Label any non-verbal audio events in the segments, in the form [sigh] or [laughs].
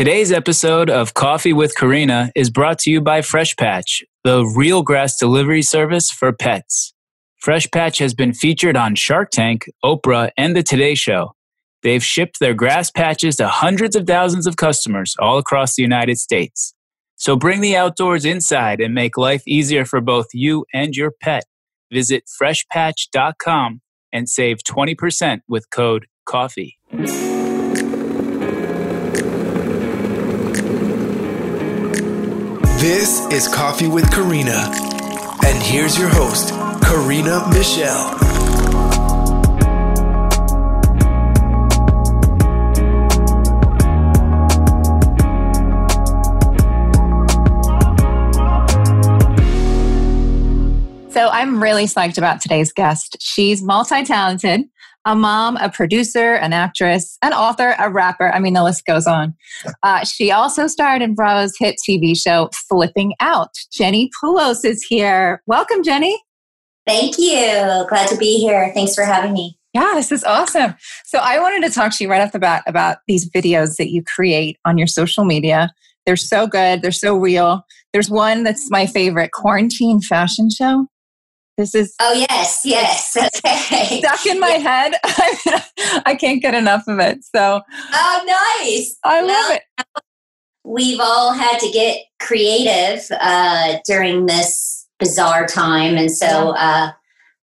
Today's episode of Coffee with Karina is brought to you by Fresh Patch, the real grass delivery service for pets. Fresh Patch has been featured on Shark Tank, Oprah, and The Today Show. They've shipped their grass patches to hundreds of thousands of customers all across the United States. So bring the outdoors inside and make life easier for both you and your pet. Visit freshpatch.com and save 20% with code COFFEE. This is Coffee with Karina. And here's your host, Karina Michelle. So I'm really psyched about today's guest. She's multi talented, a mom, a producer, an actress, an author, a rapper. I mean, the list goes on. Uh, she also starred in Bravo's hit TV show Flipping Out. Jenny Pulos is here. Welcome, Jenny. Thank you. Glad to be here. Thanks for having me. Yeah, this is awesome. So I wanted to talk to you right off the bat about these videos that you create on your social media. They're so good. They're so real. There's one that's my favorite quarantine fashion show. This is oh yes, yes, [laughs] okay. Stuck in my yeah. head. [laughs] I can't get enough of it. So oh, nice. I well, love it. We've all had to get creative uh, during this bizarre time, and so uh,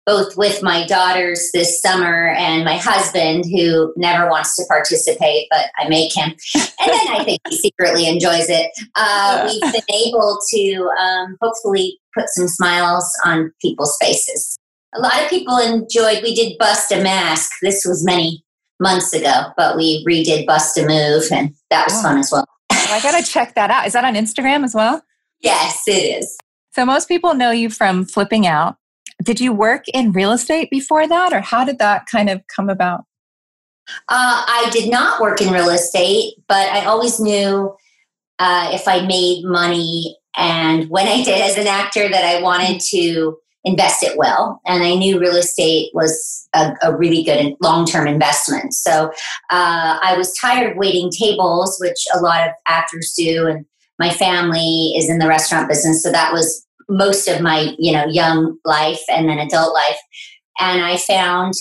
both with my daughters this summer and my husband, who never wants to participate, but I make him. And then I think he [laughs] secretly enjoys it. Uh, we've been able to um, hopefully put some smiles on people's faces. A lot of people enjoyed, we did Bust a Mask. This was many months ago, but we redid Bust a Move, and that was oh. fun as well. I got to check that out. Is that on Instagram as well? Yes, it is. So most people know you from flipping out did you work in real estate before that, or how did that kind of come about? Uh, I did not work in real estate, but I always knew uh, if I made money and when I did as an actor that I wanted to invest it well. And I knew real estate was a, a really good long term investment. So uh, I was tired of waiting tables, which a lot of actors do. And my family is in the restaurant business. So that was most of my you know young life and then adult life. And i found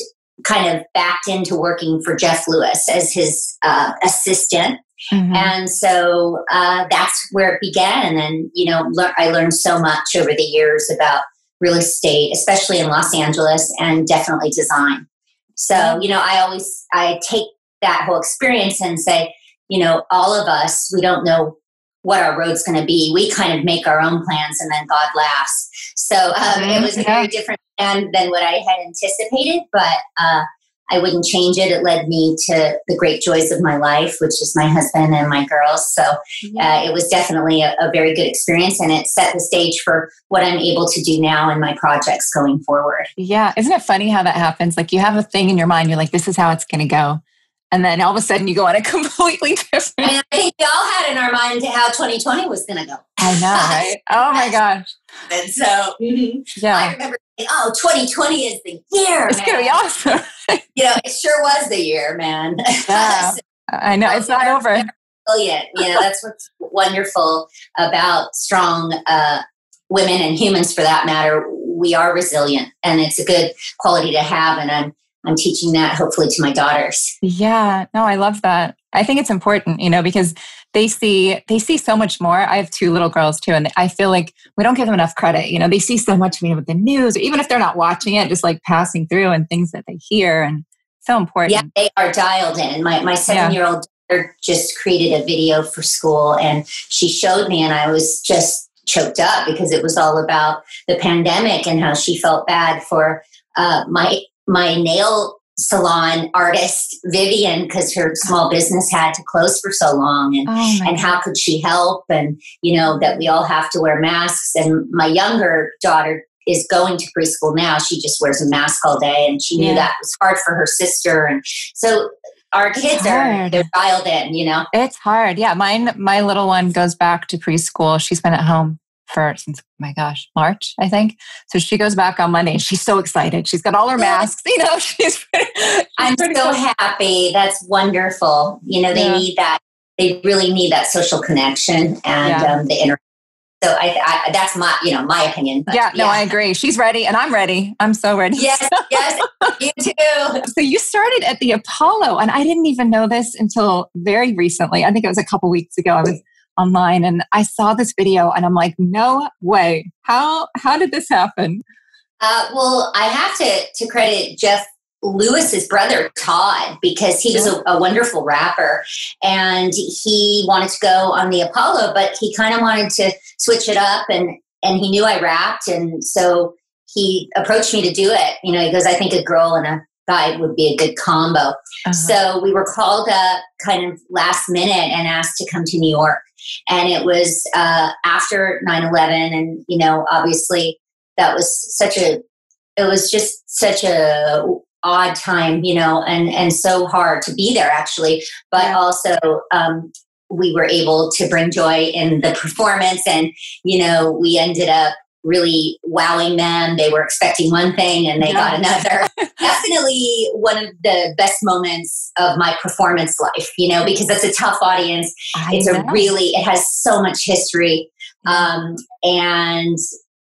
kind of backed into working for jeff lewis as his uh, assistant. Mm-hmm. and so uh, that's where it began. And then you know le- i learned so much over the years about real estate especially in los angeles and definitely design. So you know i always i take that whole experience and say you know all of us we don't know what our road's going to be. We kind of make our own plans and then God laughs. So um, mm-hmm. it was a very different plan than what I had anticipated, but uh, I wouldn't change it. It led me to the great joys of my life, which is my husband and my girls. So uh, it was definitely a, a, very good experience and it set the stage for what I'm able to do now in my projects going forward. Yeah. Isn't it funny how that happens? Like you have a thing in your mind, you're like, this is how it's going to go and then all of a sudden you go on a [laughs] completely different. And I think we all had in our mind how 2020 was going to go. I know, [laughs] right? Oh my gosh! And so, mm-hmm. yeah, I remember. oh, 2020 is the year. It's going to be awesome. you know, it sure was the year, man. [laughs] Yeah, so, I know it's not over. Brilliant. You know, that's what's wonderful about strong uh, women and humans, for that matter. We are resilient, and it's a good quality to have. And I'm I'm teaching that hopefully to my daughters. Yeah, no, I love that. I think it's important, you know, because they see they see so much more. I have two little girls too, and I feel like we don't give them enough credit. You know, they see so much you know, with the news, or even if they're not watching it, just like passing through and things that they hear, and so important. Yeah, they are dialed in. My my seven year old daughter just created a video for school, and she showed me, and I was just choked up because it was all about the pandemic and how she felt bad for uh, my my nail salon artist Vivian because her small business had to close for so long and oh and how could she help? And you know that we all have to wear masks. And my younger daughter is going to preschool now. She just wears a mask all day and she knew yeah. that was hard for her sister. And so our kids are they're dialed in you know? It's hard. Yeah mine my little one goes back to preschool. She's been at home for since my gosh March I think. So she goes back on Monday. She's so excited. She's got all her masks. [laughs] You know, she's. Pretty, she's I'm so cool. happy. That's wonderful. You know, they yeah. need that they really need that social connection and Yeah. um, the inner. So I, I, that's my, you know, my opinion. but yeah, no, I agree. She's ready and I'm ready. I'm so ready. yes, [laughs] yes, you too. So you started at the Apollo, and I didn't even know this until very recently. I think it was a couple weeks ago. I was online and I saw this video, and I'm like, no way. How how did this happen? Uh, well, I have to to credit Jeff Lewis's brother Todd because he was a, a wonderful rapper and he wanted to go on the Apollo, but he kind of wanted to switch it up and and he knew I rapped and so he approached me to do it. You know, he goes, I think a girl and a guy would be a good combo. Uh-huh. So we were called up kind of last minute and asked to come to New York. And it was uh, after 9 11. And, you know, obviously that was such a, it was just such a odd time, you know, and, and so hard to be there actually. But Yeah. also, um, we were able to bring joy in the performance and, you know, we ended up really wowing them. They were expecting one thing and they got another [laughs] definitely one of the best moments of my performance life, you know, because it's a tough audience. I It's a really, it has so much history. Um, and,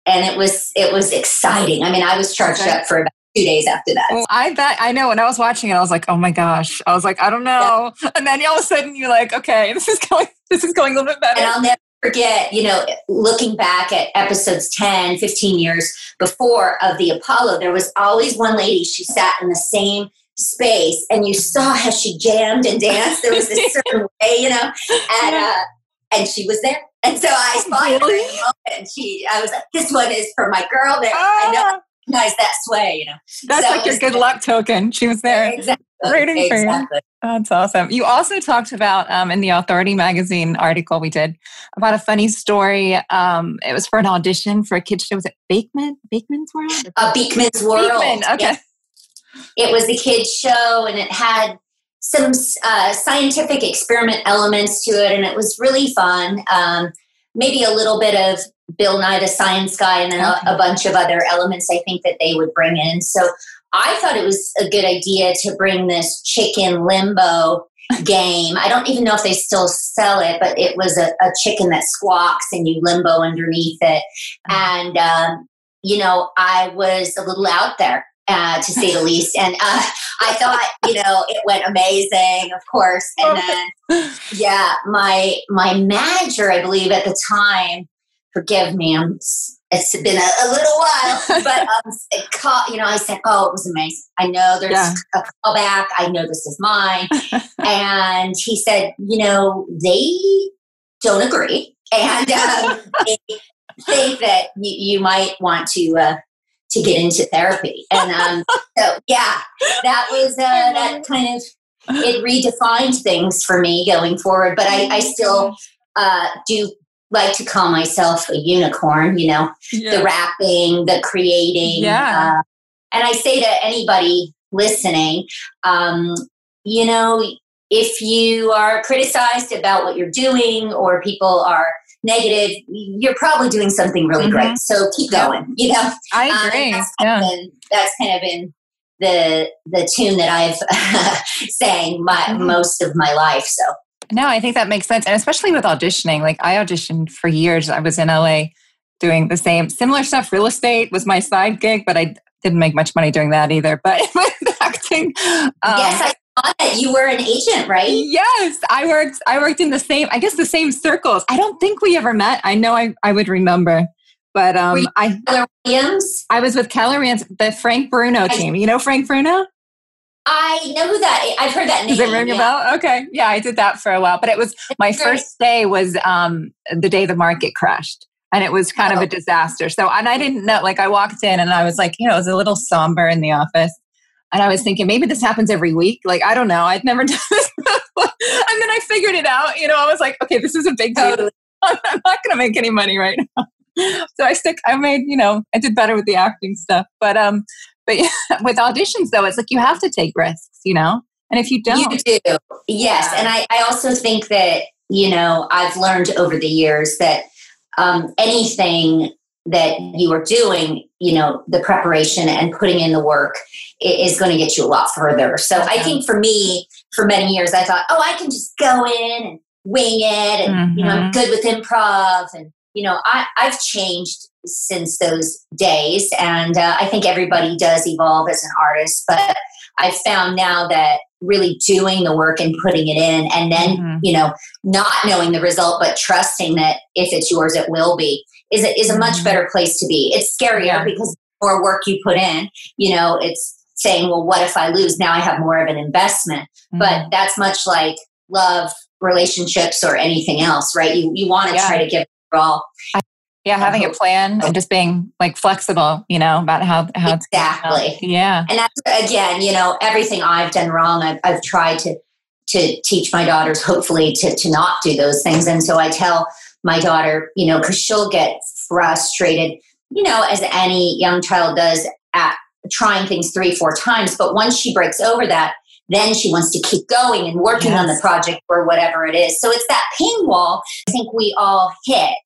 and it was, it was exciting. I mean, I was charged up for about two days after that. Well, I bet I know when I was watching it, I was like, oh my gosh. I was like, I don't know. And then all of a sudden you're like, okay, this is going this is going a little bit And better. I'll never forget, you know, looking back at episodes 10, 15 years before of the Apollo, there was always one lady, she sat in the same space and you saw how she jammed and danced. There was this [laughs] certain way, you know, and, uh, and she was there. And so I her in Really? moment and she, I was like, this one is for my girl there. I know, Recognize that sway, you know. that's So like your good luck token. She was there. Exactly. Rooting for you. That's awesome. You also talked about um, in the Authority magazine article we did about a funny story. Um, it was for an audition for a kids show. Was it Bakeman? Bakeman's World? Uh, Beakman's World. Beakman. Okay. Yeah. it was a kids show and it had some uh, scientific experiment elements to it and it was really fun um, maybe a little bit of bill nye the science guy and then a, a bunch of other elements i think that they would bring in. So i thought it was a good idea to bring this chicken limbo [laughs] game. I don't even know if they still sell it but it was a, a chicken that squawks and you limbo underneath it. And um, you know i was a little out there uh, to say the [laughs] least. And uh, I thought, you know, it went amazing, of course. And then, [laughs] yeah, my my manager, I believe at the time, forgive me, I'm, it's been a, a little while, [laughs] but um, it caught, you know, I said, oh, it was amazing. I know there's Yeah. a callback. I know this is mine. [laughs] and he said, you know, they don't agree, and um, [laughs] they think that you, you might want to. Uh, to get into therapy. And um, so, yeah, that was uh, that kind of it redefined things for me going forward. But I, I still uh, do like to call myself a unicorn. You know, Yeah. the rapping, the creating. Yeah. Uh, and I say to anybody listening, um, you know, if you are criticized about what you're doing or people are negative, you're probably doing something really Mhm. great. So keep Yeah. going. You know, I um, agree. that's, kind yeah. of been, that's kind of been the the tune that I've [laughs] sang my Mhm. most of my life. So No, I think that makes sense. And especially with auditioning, like I auditioned for years. I was in LA doing the same similar stuff. Real estate was my side gig, but I didn't make much money doing that either. But [laughs] with acting, um, yes, I thought that you were an agent, right? yes, I worked. I worked in the same, I guess, the same circles. I don't think we ever met. I know I, I would remember, but um, I Keller Williams. I was with Keller Rance, the Frank Bruno team. You know Frank Bruno? I know who that. I've heard that name. Does it ring yeah. a bell? Okay. Yeah, I did that for a while. But it was my first day was um, the day the market crashed. And it was kind of Oh. a disaster. So, and I didn't know, like, I walked in and I was like, you know, it was a little somber in the office. And I was thinking, maybe this happens every week. Like, I don't know. I'd never [laughs] done this before. And then I figured it out. You know, I was like, okay, this is a big deal. Totally. [laughs] I'm not going to make any money right [laughs] now. So I stick, I made, you know, I did better with the acting stuff. But, um, but [laughs] with auditions though, it's like you have to take risks, you know? And if you don't, You do. Yes. Yeah. And I, I also think that, you know, I've learned over the years that um, anything that you are doing, you know, the preparation and putting in the work is going to get you a lot further. So I think for me, for many years, I thought, oh, I can just go in and wing it and mm-hmm. you know i'm mm-hmm. good with improv and you know I, i've changed since those days and uh, i think everybody does evolve as an artist but i've found now that really doing the work and putting it in and then mm-hmm. you know not knowing the result but trusting that if it's yours it will be is a, is a much mm-hmm. better place to be it's scarier yeah. because more work you put in you know it's saying well what if i lose now i have more of an investment mm-hmm. but that's much like love relationships or anything else right you, you want to yeah. try to give it all yeah having a uh-huh. plan and just being like flexible you know about how how exactly. Yeah. And that's again you know everything i've done wrong i've, I've tried to to teach my daughters hopefully to to not do those things. And so i tell my daughter you know because she'll get frustrated you know as any young child does at trying things three four times. But once she breaks over that then she wants to keep going and working yes. on the project or whatever it is. So it's that pain wall i think we all hit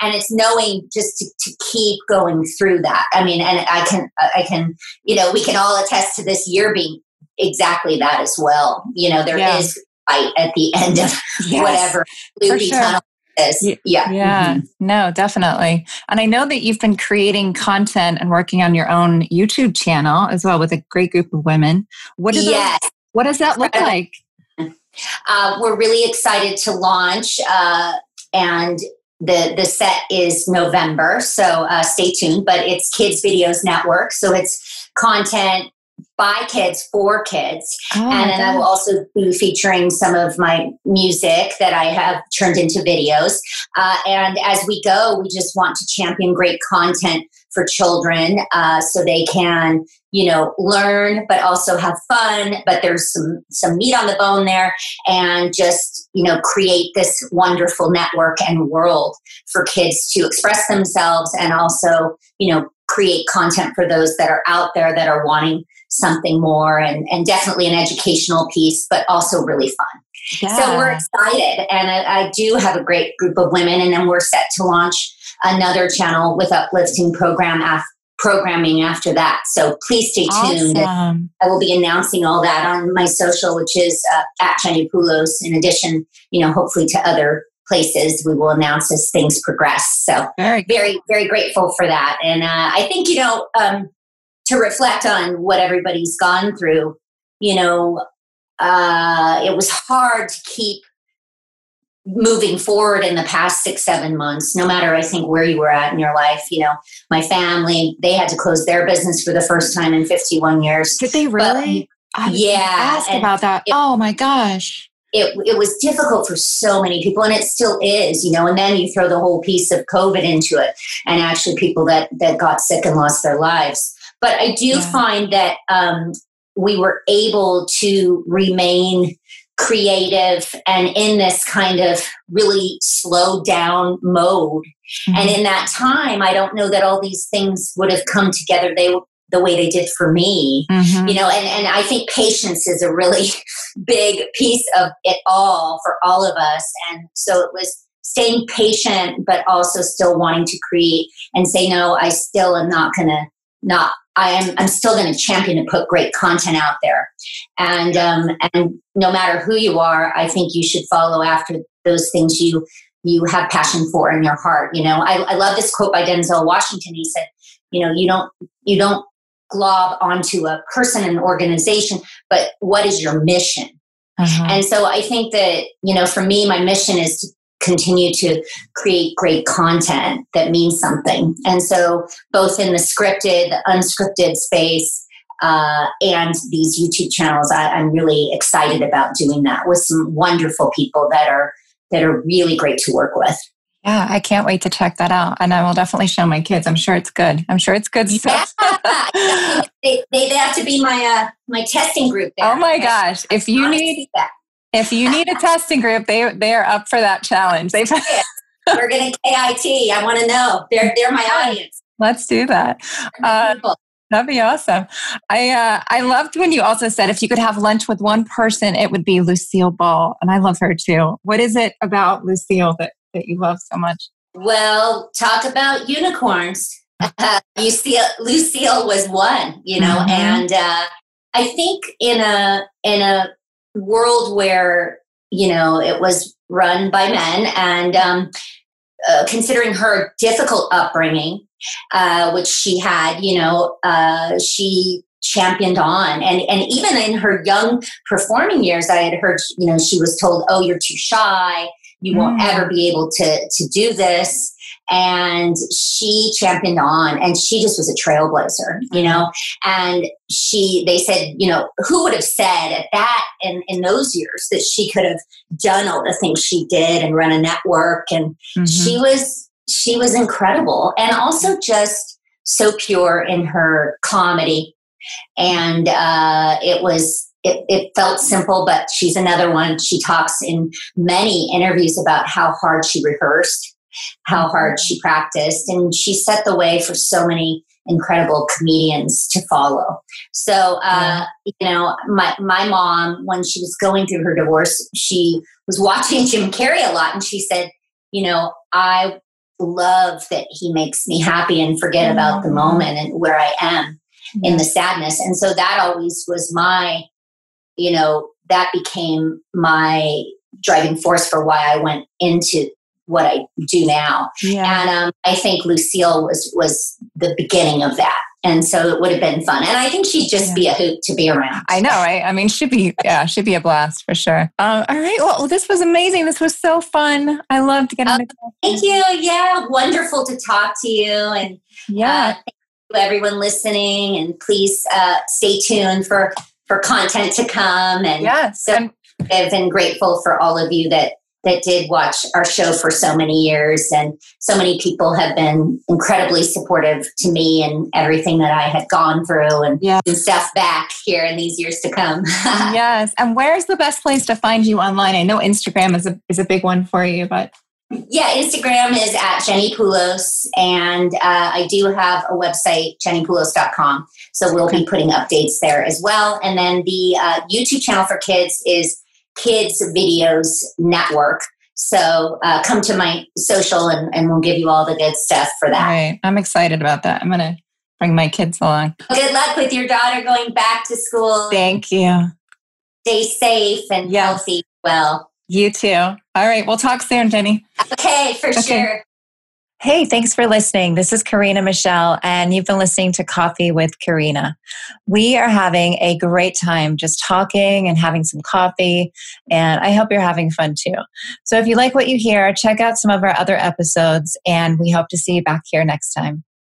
and it's knowing just to, to keep going through that i mean and i can i can you know we can all attest to this year being exactly that as well you know there yeah. is light at the end of [laughs] yes, whatever blue sure. tunnel is. Yeah. Yeah. Mm-hmm. No, definitely. And I know that you've been creating content and working on your own YouTube channel as well with a great group of women. What does yes. that, what does that look like? Uh, we're really excited to launch uh, and the the set is November, so uh, stay tuned. But it's Kids Videos Network, so it's content by kids for kids, oh, and then I will also be featuring some of my music that I have turned into videos. Uh, and as we go, we just want to champion great content for children uh, so they can you know learn but also have fun. But there's some some meat on the bone there and just you know create this wonderful network and world for kids to express themselves and also you know create content for those that are out there that are wanting something more and, and definitely an educational piece but also really fun yeah. so we're excited and I, I do have a great group of women and then we're set to launch another channel with uplifting program af- programming after that. So please stay tuned. Awesome. I will be announcing all that on my social, which is uh, at Jenny Pulos. In addition, you know, hopefully to other places we will announce as things progress. So very, very, very grateful for that. And uh, I think you know um, to reflect on what everybody's gone through. You know, uh, it was hard to keep moving forward in the past six seven months no matter i think where you were at in your life you know. My family they had to close their business for the first time in 51 years. Did they really? But, yeah ask about that. it, oh my gosh. It, it was difficult for so many people and it still is you know and then you throw the whole piece of covid into it and actually people that that got sick and lost their lives but i do yeah. find that um, we were able to remain creative and in this kind of really slowed down mode. Mm-hmm. And in that time, I don't know that all these things would have come together. They the way they did for me, mm-hmm. you know, and, and I think patience is a really [laughs] big piece of it all for all of us. And so it was staying patient, but also still wanting to create and say, no, I still am not going to not I am I'm still going to champion to put great content out there, and um, and no matter who you are, I think you should follow after those things you you have passion for in your heart. You know, I, I love this quote by Denzel Washington. He said, you know, you don't you don't glob onto a person and organization, but what is your mission? Uh-huh. And so I think that, you know, for me, my mission is to continue to create great content that means something. And so, both in the scripted, the unscripted space, uh, and these YouTube channels, I, am really excited about doing that with some wonderful people that are that are really great to work with. Yeah, I can't wait to check that out, and I will definitely show my kids. I'm sure it's good. I'm sure it's good stuff. [laughs] Yeah. they, they, have to be my uh, my testing group. There. Oh my gosh! If you need if you need a testing group, they they are up for that challenge. They've we're going to KIT. I want to know. They're they're my audience. Let's do that. Uh, that'd be awesome. I uh, I loved when you also said if you could have lunch with one person, it would be Lucille Ball, and I love her too. What is it about Lucille that that you love so much? Well, talk about unicorns. [laughs] Uh, Lucille, Lucille was one, you know, mm-hmm. and uh, I think in a in a world where you know, it was run by men. And um, uh, considering her difficult upbringing, uh, which she had, you know, uh, she championed on and and even in her young performing years i had heard you know she was told oh you're too shy you mm. won't ever be able to to do this and she championed on and she just was a trailblazer you know and she they said you know who would have said at that in in those years that she could have done all the things she did and run a network and mm-hmm. she was she was incredible and also just so pure in her comedy and uh, it was it, it, felt simple, but she's another one. She talks in many interviews about how hard she rehearsed, how mm-hmm. hard she practiced, and she set the way for so many incredible comedians to follow. So, uh, you know, my my mom, when she was going through her divorce, she was watching Jim Carrey a lot, and she said, you know, I love that he makes me happy and forget about the mm-hmm. moment and where I am in the sadness. And so that always was my, you know, that became my driving force for why I went into what I do now. Yeah. And um, I think Lucille was was the beginning of that. And so it would have been fun. And I think she'd just yeah. be a hoot to be around. I know, right? I mean, she'd be, yeah, she'd be a blast for sure. Um, all right. Well, this was amazing. This was so fun. I loved getting uh, Thank you. Yeah. Wonderful to talk to you. And yeah. Uh, everyone listening, and please uh, stay tuned for for content to come. And yes, so I've been grateful for all of you that that did watch our show for so many years, and so many people have been incredibly supportive to me and everything that I had gone through, and yeah. stuff back here in these years to come. [laughs] yes, and where's the best place to find you online? I know Instagram is a is a big one for you, but yeah, Instagram is at Jenny Pulos, and uh, I do have a website, jennypulos.com. So we'll be putting updates there as well. And then the uh, YouTube channel for kids is Kids Videos Network. So uh, come to my social, and, and we'll give you all the good stuff for that. Right. I'm excited about that. I'm going to bring my kids along. Good luck with your daughter going back to school. Thank you. Stay safe and yes. healthy. Well, you too. All right. We'll talk soon, Jenny. Okay, for okay. sure. Hey, thanks for listening. This is Karina Michelle, and you've been listening to Coffee with Karina. We are having a great time just talking and having some coffee, and I hope you're having fun too. So if you like what you hear, check out some of our other episodes, and we hope to see you back here next time.